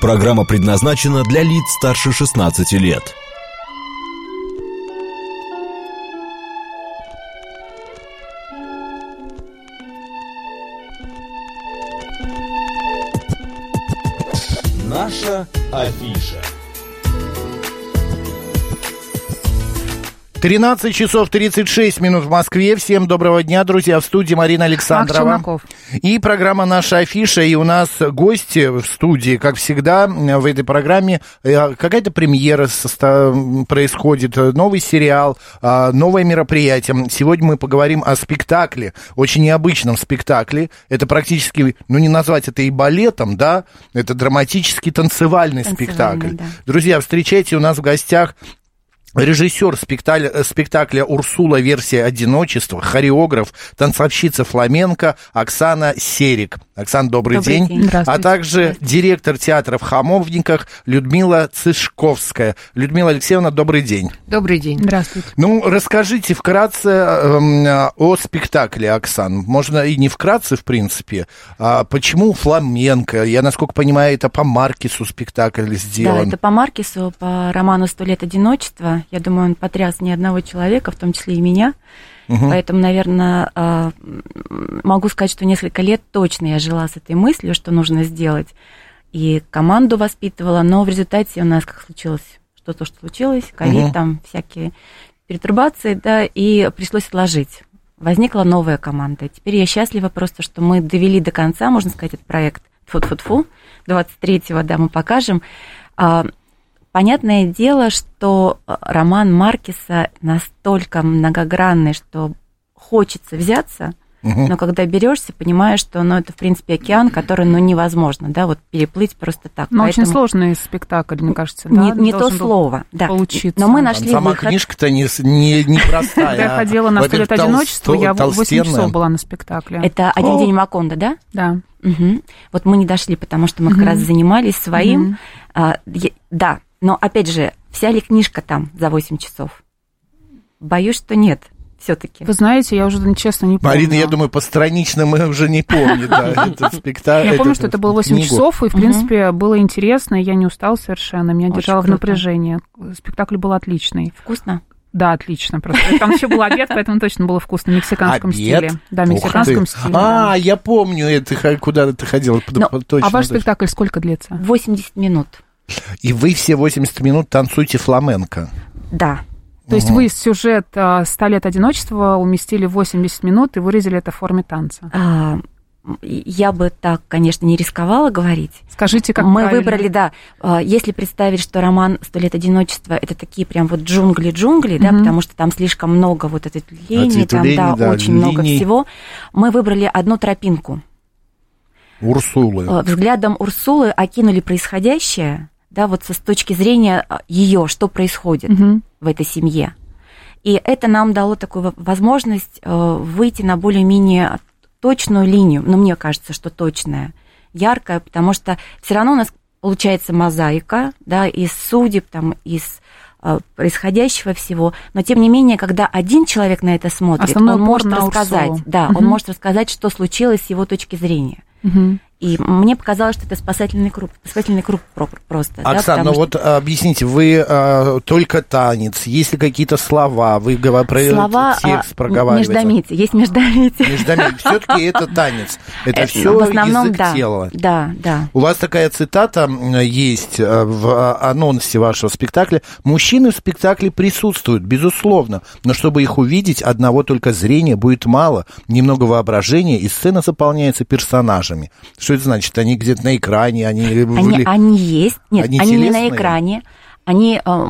Программа предназначена для лиц старше 16 лет. Наша афиша. 13 часов 36 минут в Москве. Всем доброго дня, друзья. В студии Марина Александрова. И программа «Наша афиша». И у нас гости в студии, как всегда, в этой программе. Э, какая-то премьера происходит, новый сериал, а, новое мероприятие. Сегодня мы поговорим о спектакле, очень необычном спектакле. Это практически, ну не назвать это и балетом, да, это драматический танцевальный, танцевальный спектакль. Да. Друзья, встречайте у нас в гостях Режиссер спектакля, э, спектакля «Урсула. Версия одиночества», хореограф, танцовщица фламенко Оксана Серик. Оксана, добрый, добрый день. день. А также директор театра в Хамовниках Людмила Цышковская. Людмила Алексеевна, добрый день. Добрый день. Здравствуйте. Ну, расскажите вкратце э, о спектакле, Оксан. Можно и не вкратце, в принципе. А почему фламенко? Я, насколько понимаю, это по Маркису спектакль сделан. Да, это по Маркису, по роману «Сто лет одиночества». Я думаю, он потряс ни одного человека, в том числе и меня. Угу. Поэтому, наверное, а, могу сказать, что несколько лет точно я жила с этой мыслью, что нужно сделать. И команду воспитывала, но в результате у нас как случилось что-то, что случилось, ковид, угу. там всякие перетрубации, да, и пришлось отложить. Возникла новая команда. Теперь я счастлива просто, что мы довели до конца, можно сказать, этот проект. Фу-фу-фу. 23-го, да, мы покажем. А, Понятное дело, что э, роман Маркиса настолько многогранный, что хочется взяться, угу. но когда берешься, понимаешь, что ну, это, в принципе, океан, который ну, невозможно, да, вот переплыть просто так. Но Поэтому... очень сложный спектакль, мне кажется, да? Не, не то слово, да. Получиться. Но мы нашли Сама выход. книжка-то не, не, не простая. Когда я ходила на «Сто лет одиночества», я 8 часов была на спектакле. Это «Один день Маконда», да? Да. Угу. Вот мы не дошли, потому что мы как раз занимались своим. Да, но, опять же, вся ли книжка там за 8 часов? Боюсь, что нет все-таки. Вы знаете, я уже честно не помню. Марина, я думаю, постранично мы уже не помним, да, этот спектакль. Я помню, что это было 8 часов, и, в принципе, было интересно, и я не устал совершенно, меня держало в напряжении. Спектакль был отличный. Вкусно? Да, отлично. Просто там еще был обед, поэтому точно было вкусно в мексиканском обед? стиле. Да, в мексиканском стиле. А, да. я помню, это куда ты ходила. Но, точно, а ваш точно. спектакль сколько длится? 80 минут. И вы все 80 минут танцуете фламенко. Да. То есть вы сюжет «100 лет одиночества» уместили в 80 минут и выразили это в форме танца? А, я бы так, конечно, не рисковала говорить. Скажите, как Мы правильно? выбрали, да, а, если представить, что роман «Сто лет одиночества» это такие прям вот джунгли-джунгли, угу. да, потому что там слишком много вот этой линии, там, да, да, очень линий. много всего. Мы выбрали одну тропинку. Урсулы. А, взглядом Урсулы окинули происходящее, да, вот с точки зрения а, ее, что происходит угу. в этой семье. И это нам дало такую возможность э, выйти на более-менее точную линию, но мне кажется, что точная, яркая, потому что все равно у нас получается мозаика, да, из судеб, там, из э, происходящего всего, но тем не менее, когда один человек на это смотрит, Основной он может рассказать, да, угу. он может рассказать, что случилось с его точки зрения. Угу. И мне показалось, что это спасательный круг, спасательный круг просто. Оксана, да, ну что... вот объясните, вы а, только танец, есть ли какие-то слова, вы про слова, текст а, проговариваете? Междометие, есть междометие. Междометие, все-таки это танец, это все в основном, язык да, тела. Да, да. У вас такая цитата есть э, в анонсе вашего спектакля. Мужчины в спектакле присутствуют, безусловно, но чтобы их увидеть, одного только зрения будет мало, немного воображения, и сцена заполняется персонажами что это значит? Они где-то на экране, они... Они, они есть. Нет, они, они не на экране. Они... Э,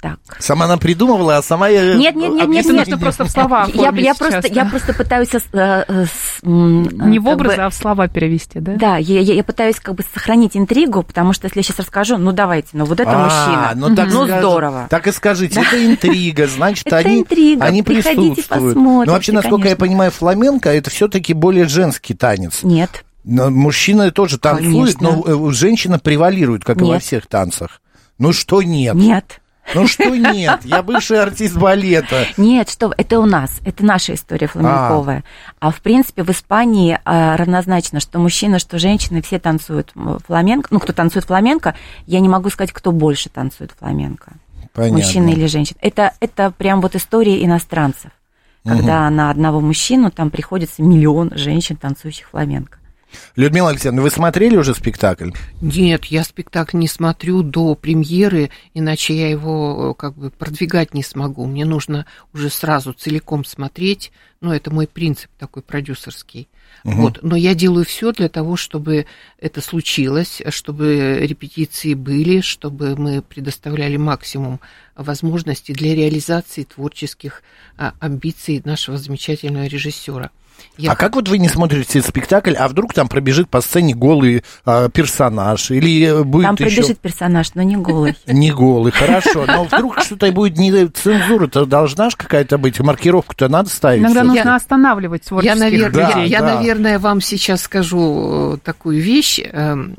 так. Сама она придумывала, а сама я... Нет, нет, нет, нет, нет. Просто в слова я, я, просто, я просто пытаюсь... Э, э, Не в образы, бы, а в слова перевести, да? Да, я, я, я пытаюсь как бы сохранить интригу, потому что если я сейчас расскажу, ну давайте, ну вот это а, мужчина, ну, так ну скажи, здорово. Так и скажите, это интрига, значит, они, они присутствуют. Ну вообще, насколько я понимаю, фламенко это все-таки более женский танец. Нет. Мужчина тоже танцует, Конечно. но э, женщина превалирует, как нет. и во всех танцах. Ну что нет? Нет. Ну что нет? Я бывший артист балета. Нет, что это у нас, это наша история фламенковая. А, а в принципе в Испании а, равнозначно, что мужчина, что женщина, все танцуют фламенко. Ну, кто танцует фламенко, я не могу сказать, кто больше танцует фламенко. Понятно. Мужчина или женщина. Это, это прям вот история иностранцев. Когда угу. на одного мужчину там приходится миллион женщин, танцующих фламенко. Людмила Александровна, вы смотрели уже спектакль? Нет, я спектакль не смотрю до премьеры, иначе я его как бы продвигать не смогу. Мне нужно уже сразу целиком смотреть. Ну, это мой принцип такой продюсерский. Угу. Вот. Но я делаю все для того, чтобы это случилось, чтобы репетиции были, чтобы мы предоставляли максимум возможностей для реализации творческих а, амбиций нашего замечательного режиссера. Я... А как вот вы не смотрите спектакль, а вдруг там пробежит по сцене голый а, персонаж? Или будет Там еще... пробежит персонаж, но не голый. Не голый, хорошо. Но вдруг что-то будет не цензура-то должна же какая-то быть, маркировку-то надо ставить. Иногда нужно останавливать творческих я, наверное, я, наверное, вам сейчас скажу э, такую вещь эм,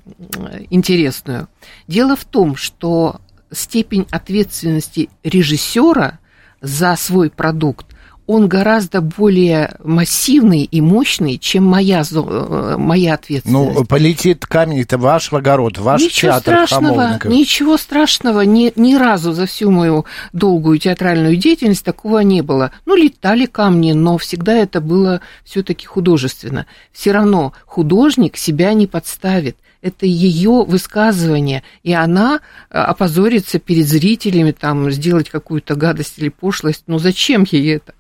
интересную. Дело в том, что степень ответственности режиссера за свой продукт он гораздо более массивный и мощный, чем моя, э, моя ответственность. Ну, полетит камень, это ваш огород, ваш ничего театр страшного, Ничего страшного, ни, ни разу за всю мою долгую театральную деятельность такого не было. Ну, летали камни, но всегда это было все-таки художественно. Все равно художник себя не подставит это ее высказывание, и она э, опозорится перед зрителями, там, сделать какую-то гадость или пошлость. Ну, зачем ей это?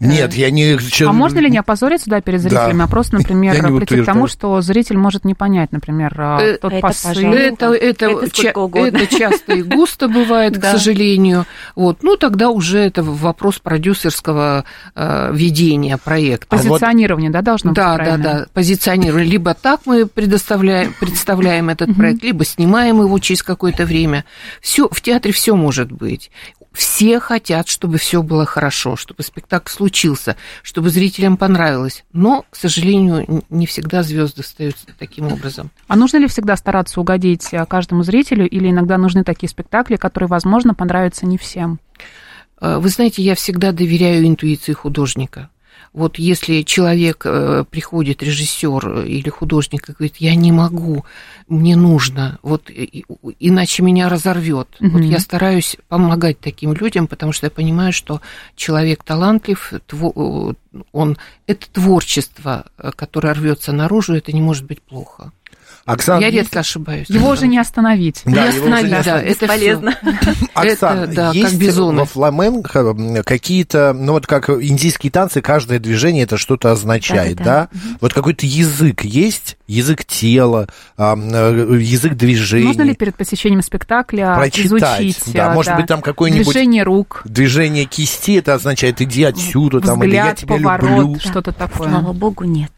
Нет, я не... А можно ли не опозориться, да, перед зрителями, да. а просто, например, прийти к тому, что зритель может не понять, например, э, э, тот это, посыл? Это, это, это, ча- это часто и густо бывает, к сожалению. Вот. Ну, тогда уже это вопрос продюсерского э, ведения проекта. Позиционирование, да, должно быть Да, да, да, позиционирование. Либо так мы предоставляем, представляем этот проект, либо снимаем его через какое-то время. Все, в театре все может быть. Все хотят, чтобы все было хорошо, чтобы спектакль случился, чтобы зрителям понравилось. Но, к сожалению, не всегда звезды остаются таким образом. А нужно ли всегда стараться угодить э, каждому зрителю, или иногда нужны такие спектакли, которые, возможно, понравятся не всем? Э, вы знаете, я всегда доверяю интуиции художника. Вот если человек э, приходит, режиссер или художник, и говорит, я не могу, мне нужно, вот иначе меня разорвет. Угу. Вот я стараюсь помогать таким людям, потому что я понимаю, что человек талантлив, он это творчество, э, которое рвется наружу, это не может быть плохо. Оксана, я редко ошибаюсь. Его уже не остановить. Да, не остановить, да, да это полезно. Оксана, это, да, есть как бизоны. во фламенко какие-то, ну вот как индийские танцы, каждое движение это что-то означает, да? да, да? Вот какой-то язык есть, язык тела, э, язык движений. Можно ли перед посещением спектакля Прочитать, изучить? Да, может да, быть там какое-нибудь... Движение рук. Движение кисти, это означает иди отсюда, Взгляд, там, или я тебя поворот, люблю. что-то такое. Слава богу, нет.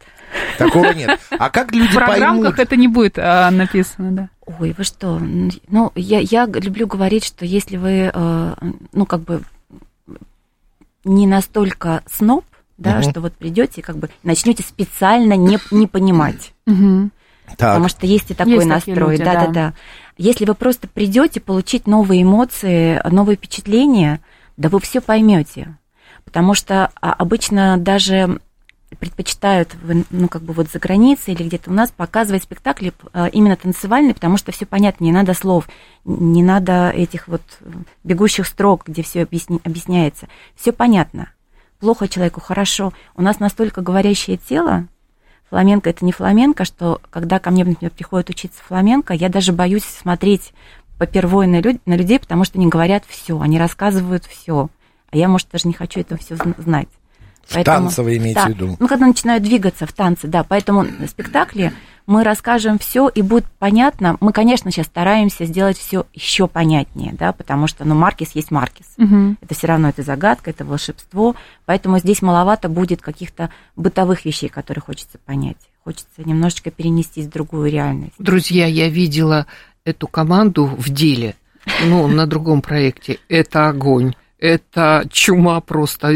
Такого нет. А как люди В программках поймут? это не будет а, написано, да. Ой, вы что? Ну, я, я люблю говорить, что если вы, э, ну, как бы не настолько сноб, да, угу. что вот придете и как бы начнете специально не, не понимать. Угу. Так. Потому что есть и такой есть настрой. да, да, да, да. Если вы просто придете получить новые эмоции, новые впечатления, да вы все поймете. Потому что а, обычно даже предпочитают, ну, как бы вот за границей или где-то у нас показывать спектакли а, именно танцевальные, потому что все понятно, не надо слов, не надо этих вот бегущих строк, где все объясни, объясняется. Все понятно. Плохо человеку, хорошо. У нас настолько говорящее тело, фламенко это не фламенко, что когда ко мне, например, приходят учиться фламенко, я даже боюсь смотреть попервой на, люд, на людей, потому что они говорят все, они рассказывают все. А я, может, даже не хочу этого все знать. Поэтому, в танце вы имеете да, в виду? Ну, когда начинают двигаться в танце, да. Поэтому на спектакле мы расскажем все и будет понятно. Мы, конечно, сейчас стараемся сделать все еще понятнее, да, потому что, ну, Маркис есть Маркис. Угу. Это все равно это загадка, это волшебство. Поэтому здесь маловато будет каких-то бытовых вещей, которые хочется понять. Хочется немножечко перенестись в другую реальность. Друзья, я видела эту команду в деле, ну, на другом проекте. Это огонь это чума просто,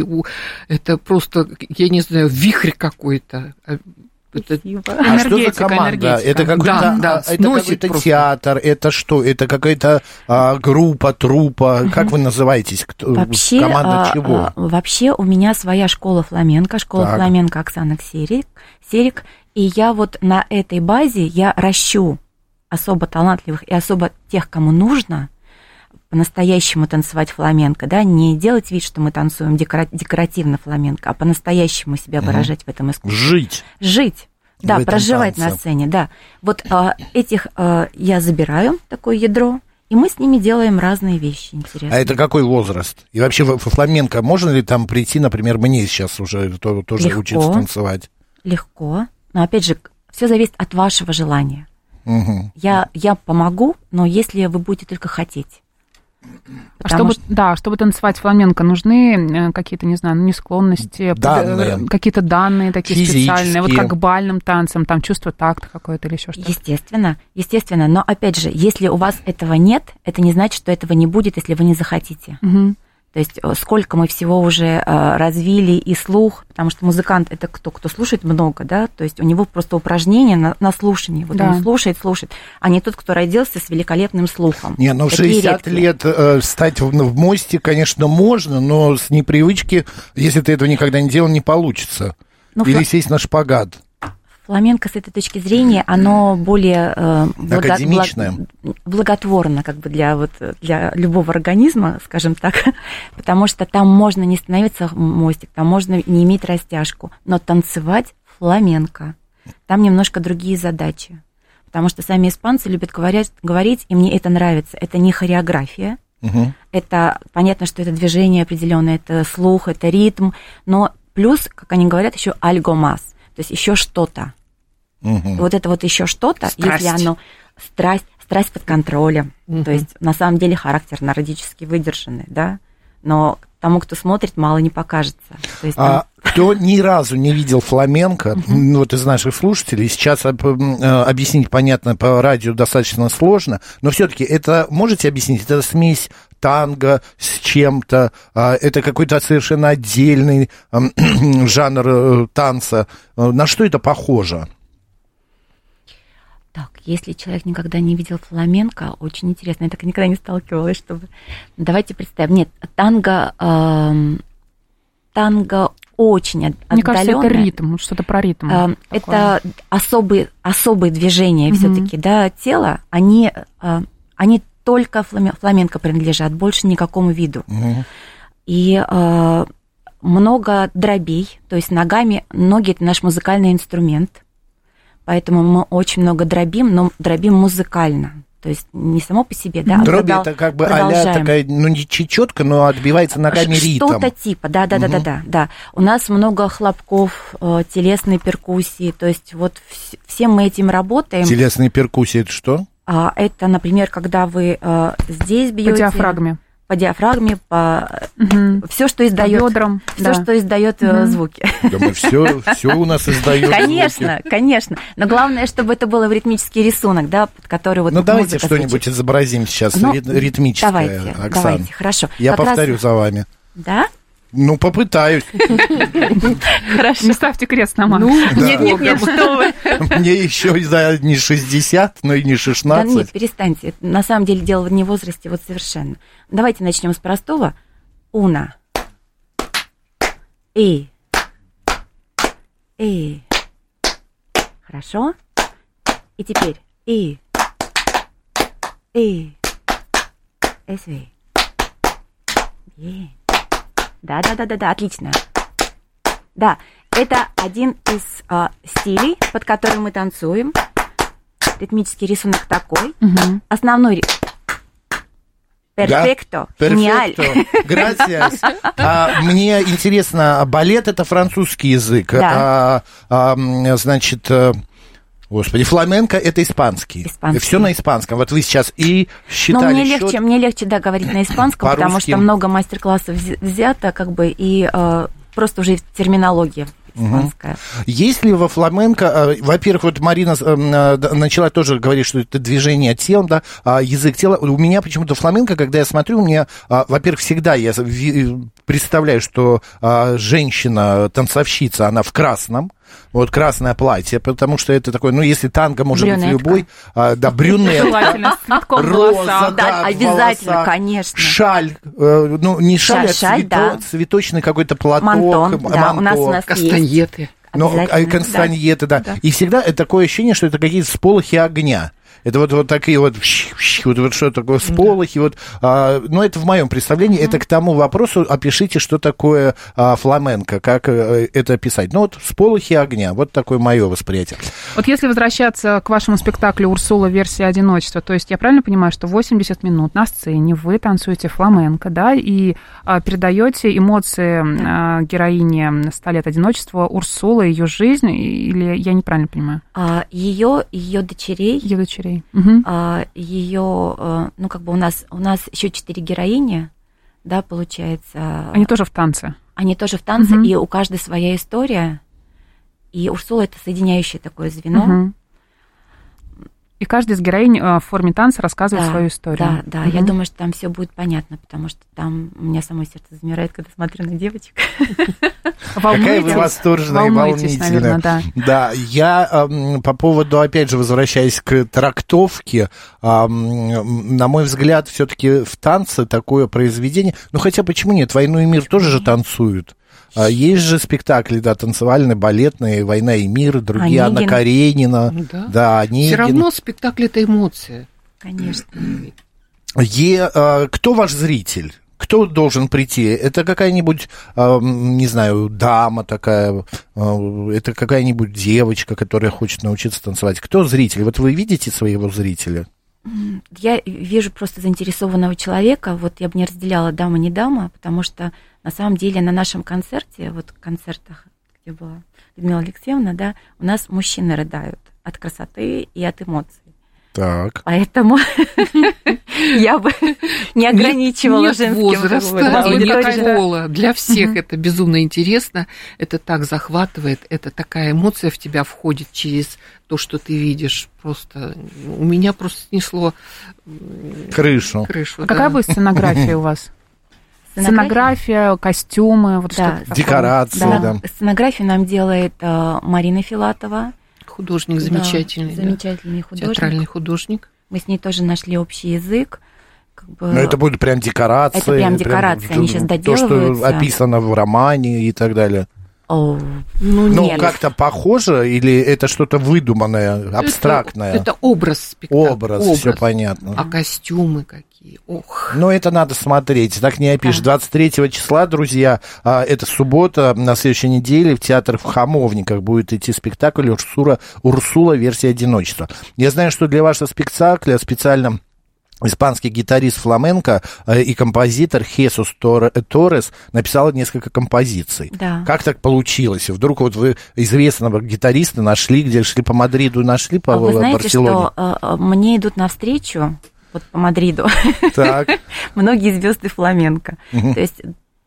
это просто, я не знаю, вихрь какой-то. Это... А что за команда? Это какой-то, да, да, а, это какой-то театр, это что? Это какая-то а, группа, трупа? Угу. Как вы называетесь? Кто, вообще, команда а, чего? А, вообще у меня своя школа фламенко, школа так. фламенко Оксана Серик, Серик. И я вот на этой базе я ращу особо талантливых и особо тех, кому нужно по-настоящему танцевать фламенко, да, не делать вид, что мы танцуем декора- декоративно фламенко, а по-настоящему себя выражать угу. в этом искусстве. Жить. Жить. Да, проживать танце. на сцене, да. Вот а, этих а, я забираю, такое ядро, и мы с ними делаем разные вещи интересные. А это какой возраст? И вообще во фламенко можно ли там прийти, например, мне сейчас уже то, тоже Легко. учиться танцевать? Легко. Но опять же, все зависит от вашего желания. Угу. Я, я помогу, но если вы будете только хотеть. А чтобы, что... да, чтобы танцевать фламенко, нужны э, какие-то, не знаю, ну, не склонности, э, данные. какие-то данные такие специальные, вот как к бальным танцам, там чувство такта какое-то или еще что-то. Естественно, естественно, но опять же, если у вас этого нет, это не значит, что этого не будет, если вы не захотите. Угу. То есть э, сколько мы всего уже э, развили и слух, потому что музыкант это кто, кто слушает много, да, то есть у него просто упражнение на, на слушание. Вот да. он слушает, слушает, а не тот, кто родился с великолепным слухом. Не, ну в 60 редкие. лет э, стать в, в мосте, конечно, можно, но с непривычки, если ты этого никогда не делал, не получится. Ну, Или сесть на шпагат. Фламенко с этой точки зрения, оно более э, благо, благ, благотворно как бы для, вот, для любого организма, скажем так, потому что там можно не становиться мостик, там можно не иметь растяжку, но танцевать фламенко. Там немножко другие задачи. Потому что сами испанцы любят говорить, говорить, и мне это нравится. Это не хореография, угу. это понятно, что это движение определенное, это слух, это ритм, но плюс, как они говорят, еще альгомас то есть еще что-то. Угу. Вот это вот еще что-то, если оно страсть, страсть под контролем. Угу. То есть на самом деле характер нордически выдержанный, да. Но тому, кто смотрит, мало не покажется. То есть, там... а, кто ни разу не видел фламенко, uh-huh. вот из наших слушателей, сейчас э, объяснить, понятно, по радио достаточно сложно, но все-таки это, можете объяснить, это смесь танго с чем-то, а, это какой-то совершенно отдельный жанр э, танца. Э, на что это похоже? Так, если человек никогда не видел фламенко, очень интересно, я так никогда не сталкивалась, чтобы... Давайте представим. Нет, танго... Э, танго очень отдаленное. Мне кажется, это ритм, что-то про ритм. Э, это особые, особые движения угу. все-таки, да, тела, они, э, они только фламенко принадлежат, больше никакому виду. Угу. И э, много дробей, то есть ногами, ноги это наш музыкальный инструмент. Поэтому мы очень много дробим, но дробим музыкально. То есть не само по себе, да, а Дроби продол- это как бы а такая, ну не четко, но отбивается ногами ритм. Что-то типа, да, да, да, да, да, да. У нас много хлопков, э, телесной перкуссии, то есть вот всем мы этим работаем. Телесные перкуссии это что? А, это, например, когда вы э, здесь бьете. По диафрагме по диафрагме, по угу. все, что издает, бедрам, все, да. что издает угу. звуки. Да мы все, все у нас издает. Конечно, звуки. конечно. Но главное, чтобы это было в ритмический рисунок, да, под который вот. Ну давайте что-нибудь изобразим сейчас ну, ритмическое, давайте, Оксана. Давайте, хорошо. Я как повторю раз... за вами. Да? Ну, попытаюсь. Хорошо. Не ставьте крест на маму. Ну, нет, нет, нет, что вы. Мне еще не 60, но и не 16. Да нет, перестаньте. На самом деле дело не в возрасте, вот совершенно. Давайте начнем с простого. Уна. И. И. Хорошо? И теперь. И. И. Эсви. Yeah. Да, да, да, да, да, отлично. Да, это один из э, стилей, под который мы танцуем. Ритмический рисунок такой. Угу. Основной Перфекто. Да? Гениаль. Gracias. А, мне интересно, а балет это французский язык. Да. А, а, значит, э, Господи, фламенко это испанский. испанский. Все на испанском. Вот вы сейчас и считали. Но мне счет... легче, мне легче, да, говорить на испанском, потому что много мастер-классов взято, как бы, и э, просто уже терминология испанская. Угу. Есть ли во фламенко, э, во-первых, вот Марина э, э, начала тоже говорить, что это движение тел, да, а язык тела. У меня почему-то фламенко, когда я смотрю, у меня, во-первых, всегда я представляю, что а, женщина-танцовщица, она в красном, вот красное платье, потому что это такое, ну, если танго может Брюнетка. быть любой, а, да, брюнет, роза, да, обязательно, волоса, конечно. Шаль, э, ну, не шаль, а цветочный какой-то платок, мантон, да, мантон. у нас, у нас кастаньеты. Ну, а кастаньеты, да. да. И всегда это такое ощущение, что это какие-то сполохи огня. Это вот, вот такие вот, вот, вот что такое сполохи. Да. Вот, а, ну, это в моем представлении. Mm-hmm. Это к тому вопросу, опишите, что такое а, фламенко, как а, это описать. Ну, вот сполохи огня. Вот такое мое восприятие. Вот если возвращаться к вашему спектаклю «Урсула. Версия одиночества», то есть я правильно понимаю, что 80 минут на сцене вы танцуете фламенко, да, и а, передаете эмоции а, героини «Ста лет одиночества» Урсулы, ее жизнь, или я неправильно понимаю? А, ее, ее дочерей. Ее дочерей истории. Угу. А, ее, э, ну, как бы у нас, у нас еще четыре героини, да, получается. Они тоже в танце. Они тоже в танце, угу. и у каждой своя история. И Урсула это соединяющее такое звено. Угу. И каждый из героинь э, в форме танца рассказывает да, свою историю. Да, да. Угу. Я думаю, что там все будет понятно, потому что там у меня само сердце замирает, когда смотрю на девочек. Какая вы восторженная и волнительная. да. да, я по поводу, опять же, возвращаясь к трактовке, на мой взгляд, все-таки в танце такое произведение, ну хотя почему нет, «Войну и мир» тоже же танцуют. А есть же спектакли, да, танцевальные, балетные, «Война и мир», другие, Онегин. Анна Каренина. Ну да, да Онегин. Все равно спектакль – это эмоция. Конечно. Е, а, кто ваш зритель? Кто должен прийти? Это какая-нибудь, а, не знаю, дама такая, а, это какая-нибудь девочка, которая хочет научиться танцевать. Кто зритель? Вот вы видите своего зрителя? Я вижу просто заинтересованного человека. Вот я бы не разделяла дама не дама, потому что на самом деле на нашем концерте, вот концертах, где была Людмила Алексеевна, да, у нас мужчины рыдают от красоты и от эмоций. Так. Поэтому я бы не ограничивала нет, женским возраста и нет пола. Для всех это безумно интересно, это так захватывает, это такая эмоция в тебя входит через то, что ты видишь. Просто у меня просто снесло крышу. крышу а какая будет сценография у вас? Сценография, костюмы, вот да. что Декорации, да. да. Сценографию нам делает э, Марина Филатова. Художник замечательный. Да, замечательный да. художник. Театральный художник. Мы с ней тоже нашли общий язык. Как бы... Но это будет прям декорации. Это прям декорации, прям, они сейчас доделываются. То, что описано в романе и так далее. Ну, ну как-то похоже или это что-то выдуманное, абстрактное? Это, это образ спектакля. Образ, образ, все понятно. А костюмы какие? Ох. Но это надо смотреть, так не опишешь. 23 числа, друзья, а, это суббота, на следующей неделе в театр в Хамовниках будет идти спектакль Урсула, Урсула версия одиночества. Я знаю, что для вашего спектакля специально испанский гитарист фламенко э, и композитор Хесус Торрес написал несколько композиций. Да. Как так получилось? Вдруг вот вы известного гитариста нашли, где шли по Мадриду, нашли по а Вы знаете, Барселоне? что э, мне идут навстречу вот по Мадриду. Так. Многие звезды фламенко. Угу. То есть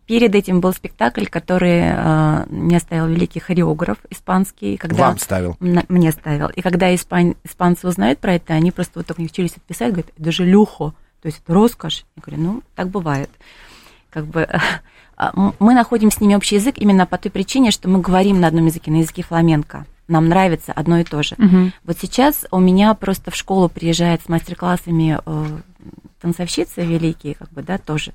Перед этим был спектакль, который э, мне ставил великий хореограф испанский. Когда Вам ставил? Мне ставил. И когда испан, испанцы узнают про это, они просто вот только не учились отписать, говорят, это же люхо, то есть это роскошь. Я говорю, ну, так бывает. Как бы а, мы находим с ними общий язык именно по той причине, что мы говорим на одном языке, на языке фламенко. Нам нравится одно и то же. Угу. Вот сейчас у меня просто в школу приезжает с мастер-классами э, танцовщицы великие, как бы, да, тоже.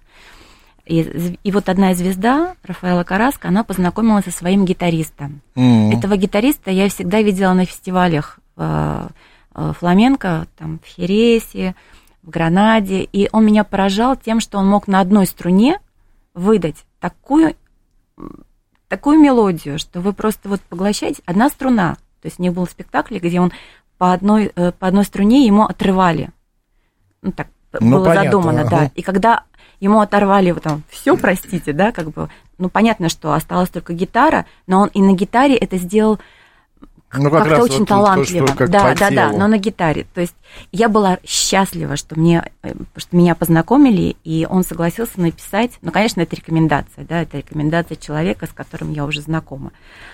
И, и вот одна звезда, Рафаэла Караска, она познакомилась со своим гитаристом. Mm-hmm. Этого гитариста я всегда видела на фестивалях э, э, фламенко, там, в Хересе, в Гранаде. И он меня поражал тем, что он мог на одной струне выдать такую, такую мелодию, что вы просто вот поглощаете. Одна струна. То есть у них был спектакль, где он по одной, э, по одной струне ему отрывали. Ну, так ну, было понятно, задумано, ага. да. И когда ему оторвали вот там все, простите, да, как бы, ну, понятно, что осталась только гитара, но он и на гитаре это сделал ну, как как-то очень вот талантливо. То, что, как да, да, да, но на гитаре. То есть я была счастлива, что, мне, э, что меня познакомили, и он согласился написать. Ну, конечно, это рекомендация, да, это рекомендация человека, с которым я уже знакома.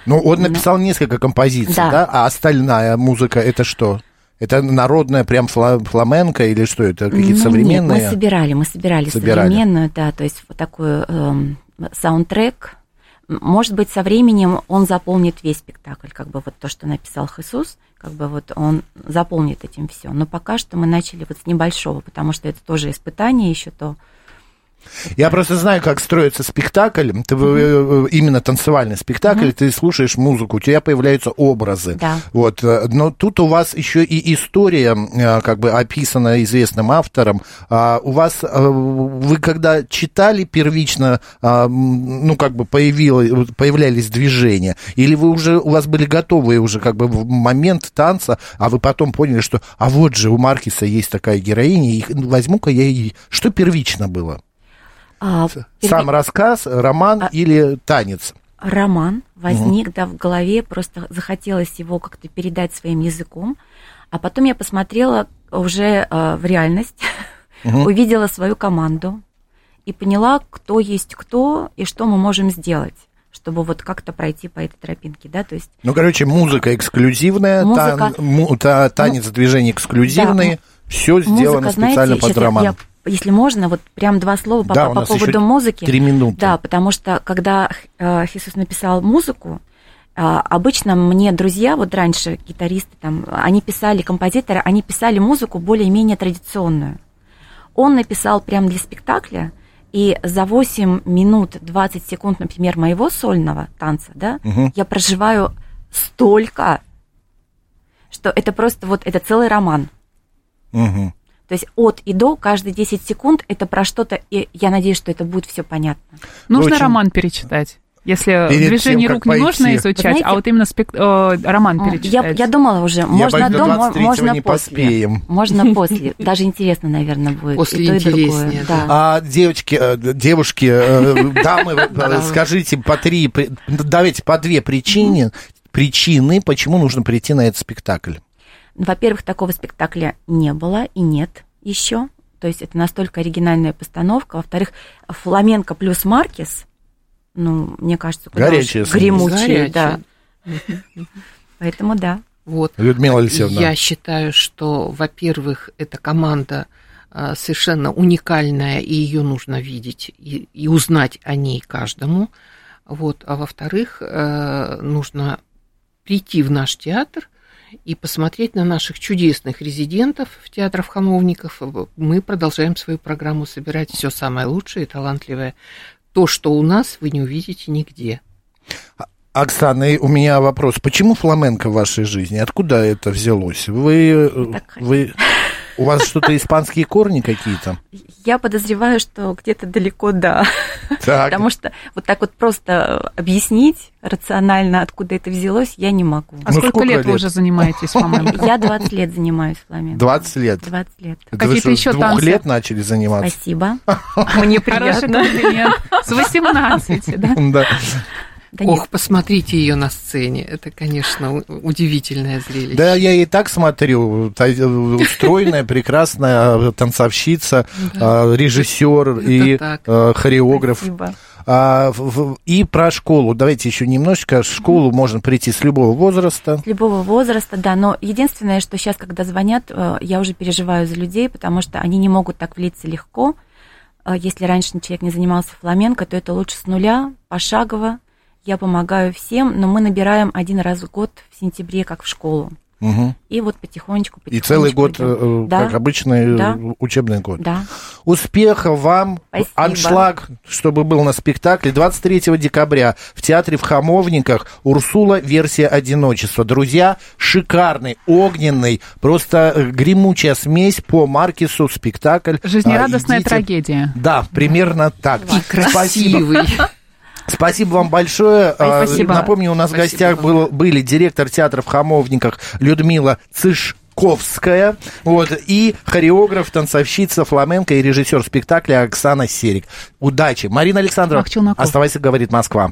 Ну, он написал но... несколько композиций, да. да, а остальная музыка это что? Это народная прям фламенко или что это? Какие-то ну, современные? Нет, мы собирали, мы собирали, собирали современную, да, то есть вот такую эм, саундтрек. Может быть, со временем он заполнит весь спектакль, как бы вот то, что написал Иисус, как бы вот он заполнит этим все. Но пока что мы начали вот с небольшого, потому что это тоже испытание еще то, я просто знаю, как строится спектакль. Ты mm-hmm. именно танцевальный спектакль, mm-hmm. ты слушаешь музыку, у тебя появляются образы. Да. Вот, э, но тут у вас еще и история, как бы описана известным автором. А у вас, вы когда читали первично, а, ну как бы появилось, появлялись движения, или вы уже у вас были готовы уже как бы в момент танца, а вы потом поняли, что, а вот же у Маркиса есть такая героиня, и возьму-ка я ей, что первично было? А, Сам рассказ, роман а... или танец? Роман возник, угу. да, в голове, просто захотелось его как-то передать своим языком. А потом я посмотрела уже э, в реальность, угу. увидела свою команду и поняла, кто есть кто и что мы можем сделать чтобы вот как-то пройти по этой тропинке, да, то есть... Ну, короче, музыка эксклюзивная, музыка... Тан... Му... Та... танец, ну, движение эксклюзивные, да, все сделано музыка, специально знаете, под роман. Я, если можно, вот прям два слова по, да, по поводу музыки. Три минуты. Да, потому что когда э, Иисус написал музыку, э, обычно мне друзья, вот раньше гитаристы, там, они писали, композиторы, они писали музыку более-менее традиционную. Он написал прям для спектакля, и за 8 минут 20 секунд, например, моего сольного танца, да, угу. я проживаю столько, что это просто вот, это целый роман. Угу. То есть от и до каждые 10 секунд это про что-то, и я надеюсь, что это будет все понятно. Нужно Очень... роман перечитать. Если Перед движение тем, рук не пойти. можно изучать, Знаете, а вот именно спек... э, роман перечитать. Я, я думала уже, можно я до, можно не после. Поспеем. Можно после. Даже интересно, наверное, будет. После и то, и другое. Да. А, девочки, э, девушки, э, дамы, э, скажите по три, давайте по две причины, причины, почему нужно прийти на этот спектакль. Во-первых, такого спектакля не было и нет еще. То есть это настолько оригинальная постановка. Во-вторых, фламенко плюс Маркес, ну, мне кажется, куда Горячая гремучие, да. Поэтому да. Вот. Людмила Алексеевна. Я считаю, что, во-первых, эта команда а, совершенно уникальная, и ее нужно видеть и, и узнать о ней каждому. Вот. А во-вторых, э, нужно прийти в наш театр и посмотреть на наших чудесных резидентов в театрах Хамовников. Мы продолжаем свою программу собирать все самое лучшее и талантливое. То, что у нас, вы не увидите нигде. Оксана, у меня вопрос. Почему фламенко в вашей жизни? Откуда это взялось? Вы, вы, у вас что-то испанские корни какие-то? Я подозреваю, что где-то далеко да. Так. Потому что вот так вот просто объяснить рационально, откуда это взялось, я не могу. А ну, сколько, сколько лет, лет вы уже занимаетесь фламенко? Я 20 лет занимаюсь фламенко. 20 лет? 20 лет. Какие-то еще танцы? двух лет начали заниматься? Спасибо. Мне приятно. С 18, да? Да. Да Ох, нет. посмотрите ее на сцене. Это, конечно, удивительное зрелище. Да, я и так смотрю. Устроенная, прекрасная танцовщица, а, режиссер и а, хореограф. А, и про школу. Давайте еще немножечко. В школу можно прийти с любого возраста. С любого возраста, да. Но единственное, что сейчас, когда звонят, э, я уже переживаю за людей, потому что они не могут так влиться легко. Если раньше человек не занимался фламенко, то это лучше с нуля, пошагово, я помогаю всем, но мы набираем один раз в год в сентябре, как в школу. Угу. И вот потихонечку, потихонечку. И целый год, идем. Э, как да. обычный да. учебный год. Да. Успехов вам, Спасибо. аншлаг, чтобы был на спектакле 23 декабря в театре в Хамовниках Урсула версия одиночества. Друзья, шикарный, огненный, просто э, гремучая смесь по Маркису спектакль. Жизнерадостная а, трагедия. Да, примерно так. И красивый. Спасибо вам большое. А, спасибо. Напомню, у нас Спасибо в гостях был, были директор театра в Хамовниках Людмила Цышковская, вот, и хореограф, танцовщица фламенко и режиссер спектакля Оксана Серик. Удачи. Марина Александровна, оставайся, говорит Москва.